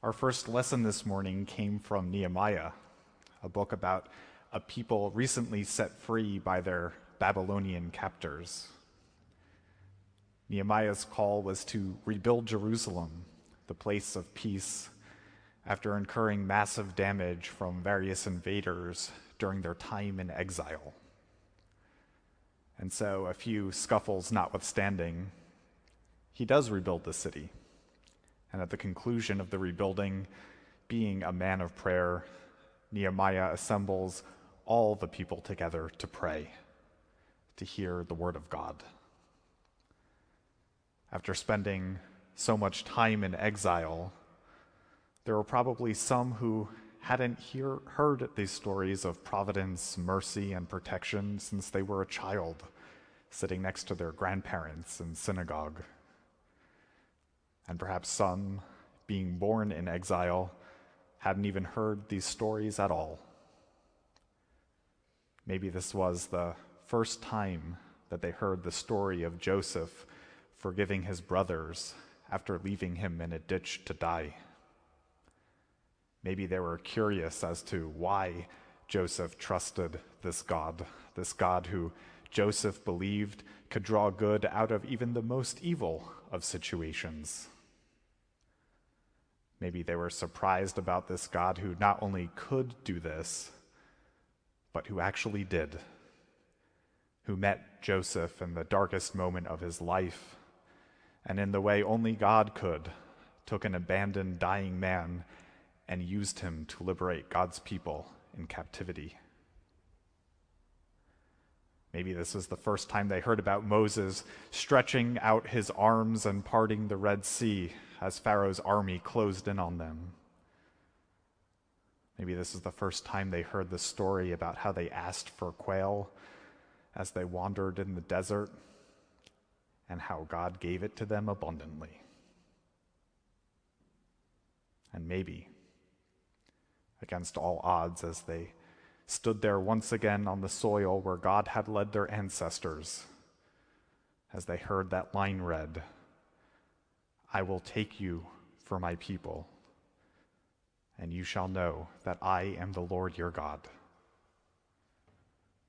Our first lesson this morning came from Nehemiah, a book about a people recently set free by their Babylonian captors. Nehemiah's call was to rebuild Jerusalem, the place of peace, after incurring massive damage from various invaders during their time in exile. And so, a few scuffles notwithstanding, he does rebuild the city. And at the conclusion of the rebuilding, being a man of prayer, Nehemiah assembles all the people together to pray, to hear the word of God. After spending so much time in exile, there were probably some who hadn't hear, heard these stories of providence, mercy, and protection since they were a child, sitting next to their grandparents in synagogue. And perhaps some, being born in exile, hadn't even heard these stories at all. Maybe this was the first time that they heard the story of Joseph forgiving his brothers after leaving him in a ditch to die. Maybe they were curious as to why Joseph trusted this God, this God who Joseph believed could draw good out of even the most evil of situations. Maybe they were surprised about this God who not only could do this, but who actually did, who met Joseph in the darkest moment of his life, and in the way only God could, took an abandoned, dying man and used him to liberate God's people in captivity. Maybe this was the first time they heard about Moses stretching out his arms and parting the Red Sea as Pharaoh's army closed in on them. Maybe this is the first time they heard the story about how they asked for quail as they wandered in the desert and how God gave it to them abundantly. And maybe, against all odds, as they stood there once again on the soil where God had led their ancestors, as they heard that line read, I will take you for my people and you shall know that I am the Lord your God.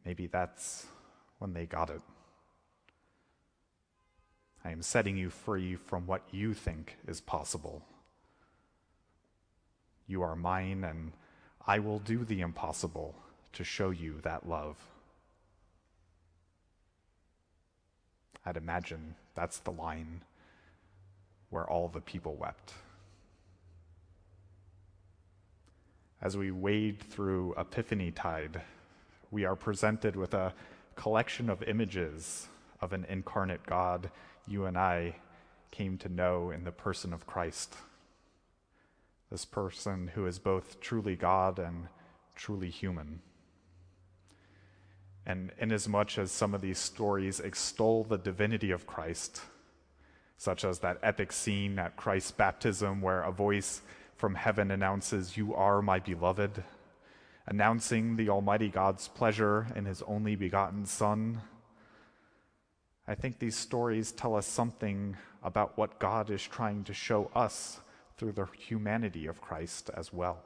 Maybe that's when they got it. I am setting you free from what you think is possible. You are mine, and I will do the impossible to show you that love. I'd imagine that's the line where all the people wept. as we wade through Epiphany Tide, we are presented with a collection of images of an incarnate God you and I came to know in the person of Christ. This person who is both truly God and truly human. And inasmuch as some of these stories extol the divinity of Christ, such as that epic scene at Christ's baptism where a voice from heaven announces, You are my beloved, announcing the Almighty God's pleasure in his only begotten Son. I think these stories tell us something about what God is trying to show us through the humanity of Christ as well.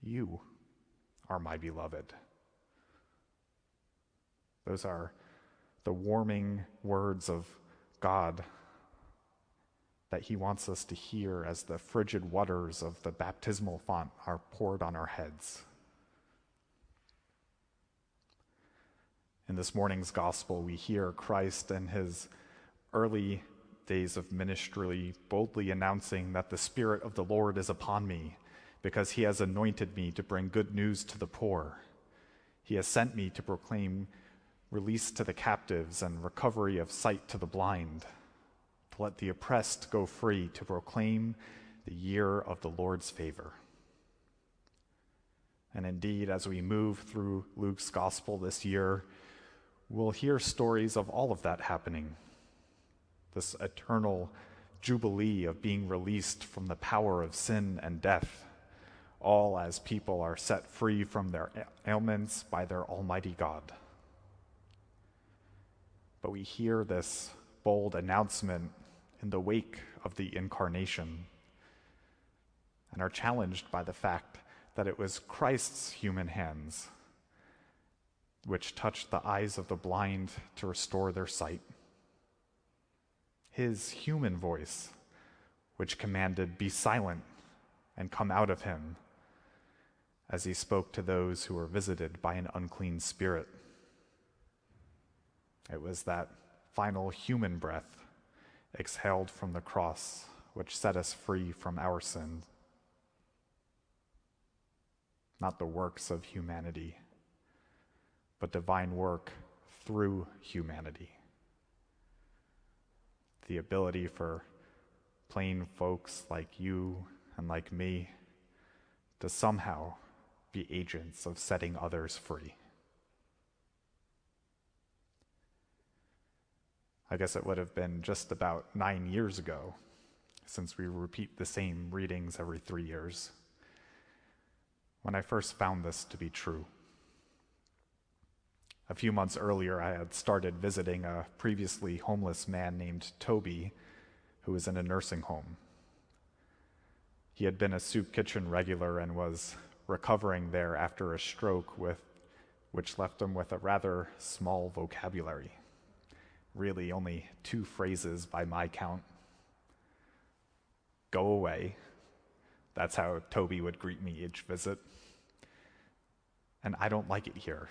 You are my beloved. Those are the warming words of God that he wants us to hear as the frigid waters of the baptismal font are poured on our heads. In this morning's gospel, we hear Christ in his early days of ministry boldly announcing that the Spirit of the Lord is upon me because he has anointed me to bring good news to the poor. He has sent me to proclaim release to the captives and recovery of sight to the blind to let the oppressed go free, to proclaim the year of the Lord's favor. And indeed, as we move through Luke's gospel this year, we'll hear stories of all of that happening. This eternal jubilee of being released from the power of sin and death, all as people are set free from their ailments by their Almighty God. But we hear this bold announcement in the wake of the incarnation and are challenged by the fact that it was Christ's human hands which touched the eyes of the blind to restore their sight. His human voice, which commanded, Be silent and come out of him, as he spoke to those who were visited by an unclean spirit. It was that final human breath exhaled from the cross which set us free from our sin. Not the works of humanity, but divine work through humanity. The ability for plain folks like you and like me to somehow be agents of setting others free. I guess it would have been just about nine years ago, since we repeat the same readings every three years, when I first found this to be true. A few months earlier, I had started visiting a previously homeless man named Toby, who was in a nursing home. He had been a soup kitchen regular and was recovering there after a stroke with which left him with a rather small vocabulary. Really only two phrases by my count. Go away. That's how Toby would greet me each visit. And I don't like it here.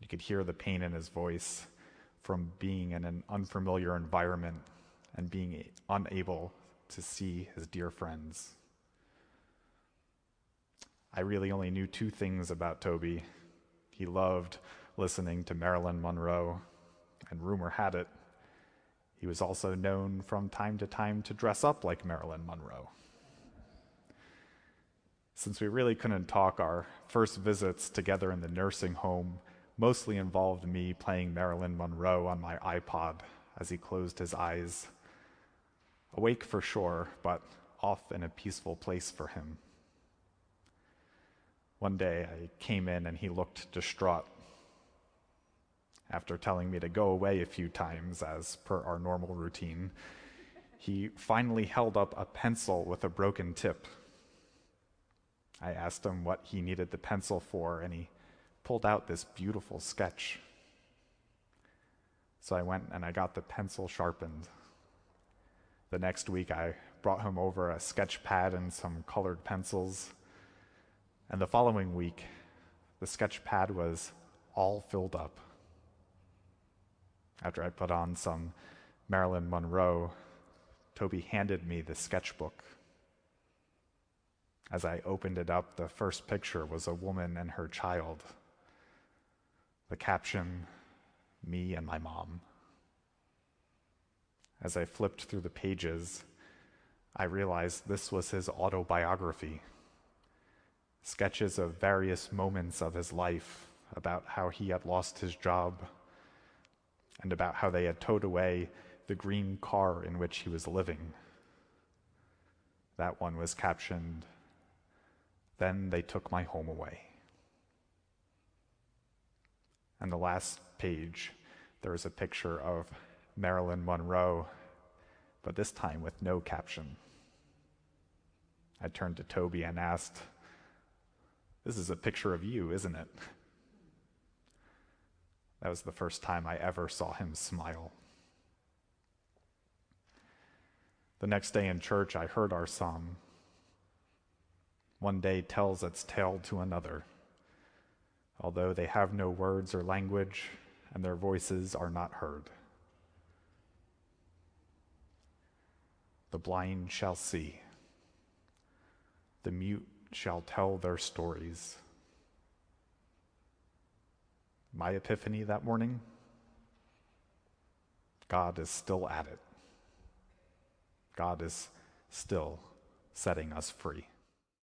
You could hear the pain in his voice from being in an unfamiliar environment and being unable to see his dear friends. I really only knew two things about Toby. He loved listening to Marilyn Monroe, and rumor had it, he was also known from time to time to dress up like Marilyn Monroe. Since we really couldn't talk, our first visits together in the nursing home mostly involved me playing Marilyn Monroe on my iPod as he closed his eyes. Awake for sure, but off in a peaceful place for him. One day I came in and he looked distraught. After telling me to go away a few times, as per our normal routine, he finally held up a pencil with a broken tip. I asked him what he needed the pencil for, and he pulled out this beautiful sketch. So I went and I got the pencil sharpened. The next week, I brought him over a sketch pad and some colored pencils. And the following week, the sketch pad was all filled up. After I put on some Marilyn Monroe, Toby handed me the sketchbook. As I opened it up, the first picture was a woman and her child the caption, Me and My Mom. As I flipped through the pages, I realized this was his autobiography. Sketches of various moments of his life about how he had lost his job and about how they had towed away the green car in which he was living. That one was captioned, Then they took my home away. And the last page, there is a picture of Marilyn Monroe, but this time with no caption. I turned to Toby and asked, This is a picture of you, isn't it? That was the first time I ever saw him smile. The next day in church, I heard our psalm. One day tells its tale to another although they have no words or language, and their voices are not heard. The blind shall see, the mute shall tell their stories. My epiphany that morning God is still at it. God is still setting us free.